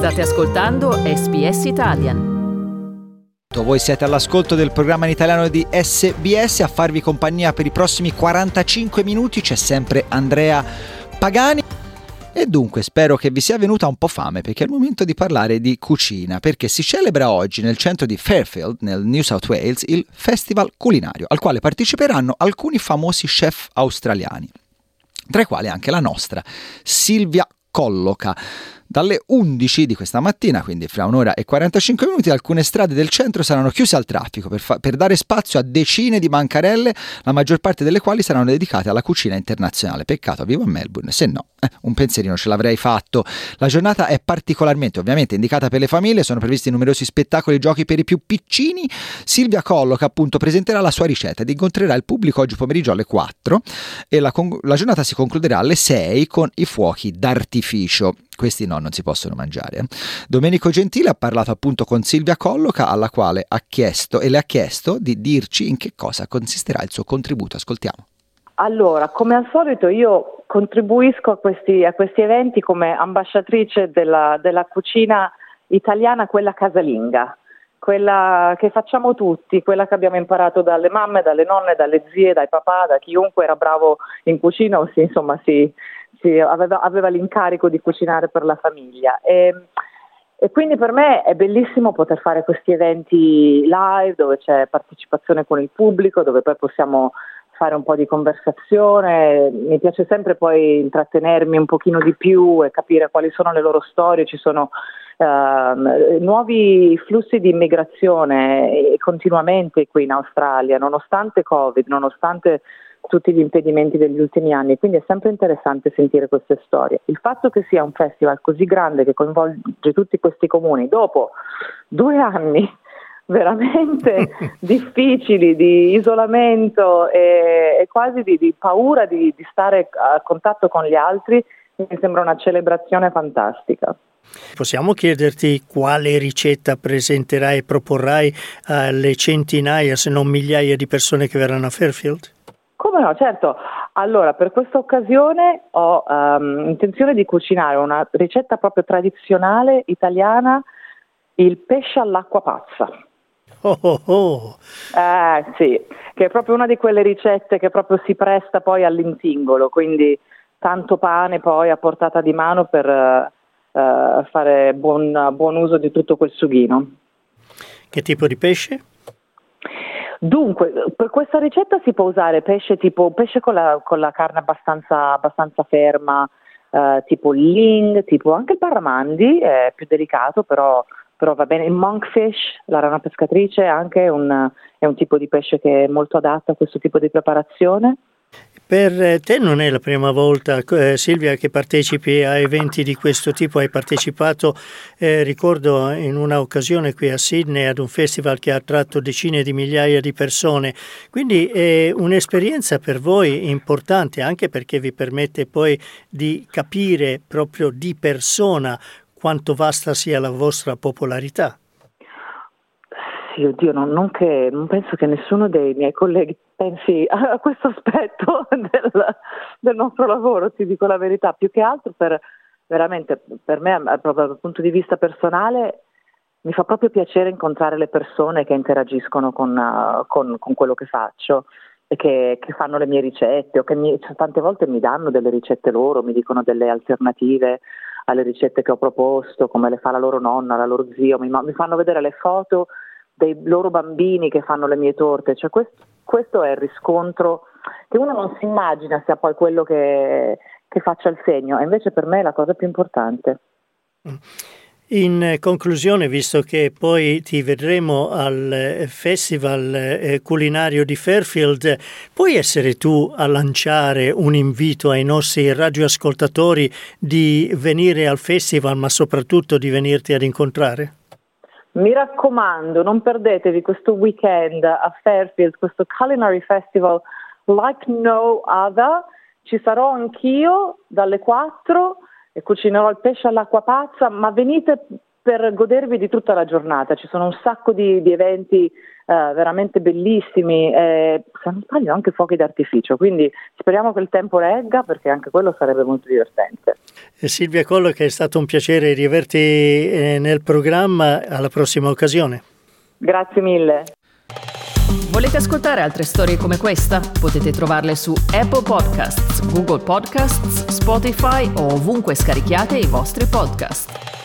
State ascoltando SBS Italian. Voi siete all'ascolto del programma in italiano di SBS, a farvi compagnia per i prossimi 45 minuti c'è sempre Andrea Pagani. E dunque spero che vi sia venuta un po' fame perché è il momento di parlare di cucina, perché si celebra oggi nel centro di Fairfield, nel New South Wales, il Festival Culinario, al quale parteciperanno alcuni famosi chef australiani, tra i quali anche la nostra, Silvia Colloca. Dalle 11 di questa mattina, quindi fra un'ora e 45 minuti, alcune strade del centro saranno chiuse al traffico per, fa- per, dare spazio a decine di bancarelle, la maggior parte delle quali saranno dedicate alla cucina internazionale. Peccato, vivo a Melbourne, se no, eh, un pensierino ce l'avrei fatto. La giornata è particolarmente, ovviamente, indicata per le famiglie, sono previsti numerosi spettacoli e giochi per i più piccini. Silvia Colloca, appunto, presenterà la sua ricetta ed incontrerà il pubblico oggi pomeriggio alle 4 e la, con- la giornata si concluderà alle 6 con i fuochi d'artificio questi no, non si possono mangiare. Domenico Gentile ha parlato appunto con Silvia Colloca, alla quale ha chiesto e le ha chiesto di dirci in che cosa consisterà il suo contributo. Ascoltiamo. Allora, come al solito io contribuisco a questi, a questi eventi come ambasciatrice della, della cucina italiana, quella casalinga quella che facciamo tutti, quella che abbiamo imparato dalle mamme, dalle nonne, dalle zie, dai papà, da chiunque era bravo in cucina o si, insomma si, si aveva, aveva, l'incarico di cucinare per la famiglia. E, e, quindi per me è bellissimo poter fare questi eventi live dove c'è partecipazione con il pubblico, dove poi possiamo fare un po' di conversazione, mi piace sempre poi intrattenermi un pochino di più e capire quali sono le loro storie, ci sono uh, nuovi flussi di immigrazione continuamente qui in Australia, nonostante Covid, nonostante tutti gli impedimenti degli ultimi anni, quindi è sempre interessante sentire queste storie. Il fatto che sia un festival così grande che coinvolge tutti questi comuni dopo due anni veramente difficili di isolamento e, e quasi di, di paura di, di stare a contatto con gli altri, mi sembra una celebrazione fantastica. Possiamo chiederti quale ricetta presenterai e proporrai alle centinaia, se non migliaia di persone che verranno a Fairfield? Come no, certo. Allora, per questa occasione ho um, intenzione di cucinare una ricetta proprio tradizionale italiana, il pesce all'acqua pazza. Oh, oh, oh. Eh sì, che è proprio una di quelle ricette che proprio si presta poi all'intingolo, quindi tanto pane poi a portata di mano per uh, fare buon, buon uso di tutto quel sughino. Che tipo di pesce? Dunque, per questa ricetta si può usare pesce tipo pesce con la, con la carne abbastanza, abbastanza ferma, eh, tipo il ling, tipo anche il barramandi, è più delicato, però però va bene. Il monkfish, la rana pescatrice, anche un, è un tipo di pesce che è molto adatto a questo tipo di preparazione. Per te non è la prima volta, eh, Silvia, che partecipi a eventi di questo tipo. Hai partecipato, eh, ricordo, in un'occasione qui a Sydney ad un festival che ha attratto decine di migliaia di persone. Quindi è un'esperienza per voi importante, anche perché vi permette poi di capire proprio di persona quanto vasta sia la vostra popolarità. Sì, oddio, non, non, che, non penso che nessuno dei miei colleghi pensi a questo aspetto del, del, nostro lavoro, ti dico la verità, più che altro per veramente per me, proprio dal punto di vista personale, mi fa proprio piacere incontrare le persone che interagiscono con, con, con quello che faccio e che, che, fanno le mie ricette o che mi, cioè, tante volte mi danno delle ricette loro, mi dicono delle alternative alle ricette che ho proposto, come le fa la loro nonna, la loro zio, mi, mi fanno vedere le foto dei loro bambini che fanno le mie torte, cioè questo, questo è il riscontro che uno non si immagina sia poi quello che, che faccia il segno, e invece per me è la cosa più importante. Mm. In conclusione, visto che poi ti vedremo al eh, Festival eh, culinario di Fairfield, puoi essere tu a lanciare un invito ai nostri radioascoltatori di venire al festival, ma soprattutto di venirti ad incontrare? Mi raccomando, non perdetevi questo weekend a Fairfield, questo Culinary Festival like no other. Ci sarò anch'io dalle 4 e cucinerò il pesce all'acqua pazza, ma venite per godervi di tutta la giornata. Ci sono un sacco di, di eventi eh, veramente bellissimi, eh, se non sbaglio anche fuochi d'artificio, quindi speriamo che il tempo regga perché anche quello sarebbe molto divertente. E Silvia Collo, che è stato un piacere riaverti eh, nel programma, alla prossima occasione. Grazie mille. Volete ascoltare altre storie come questa? Potete trovarle su Apple Podcasts, Google Podcasts, Spotify o ovunque scarichiate i vostri podcast.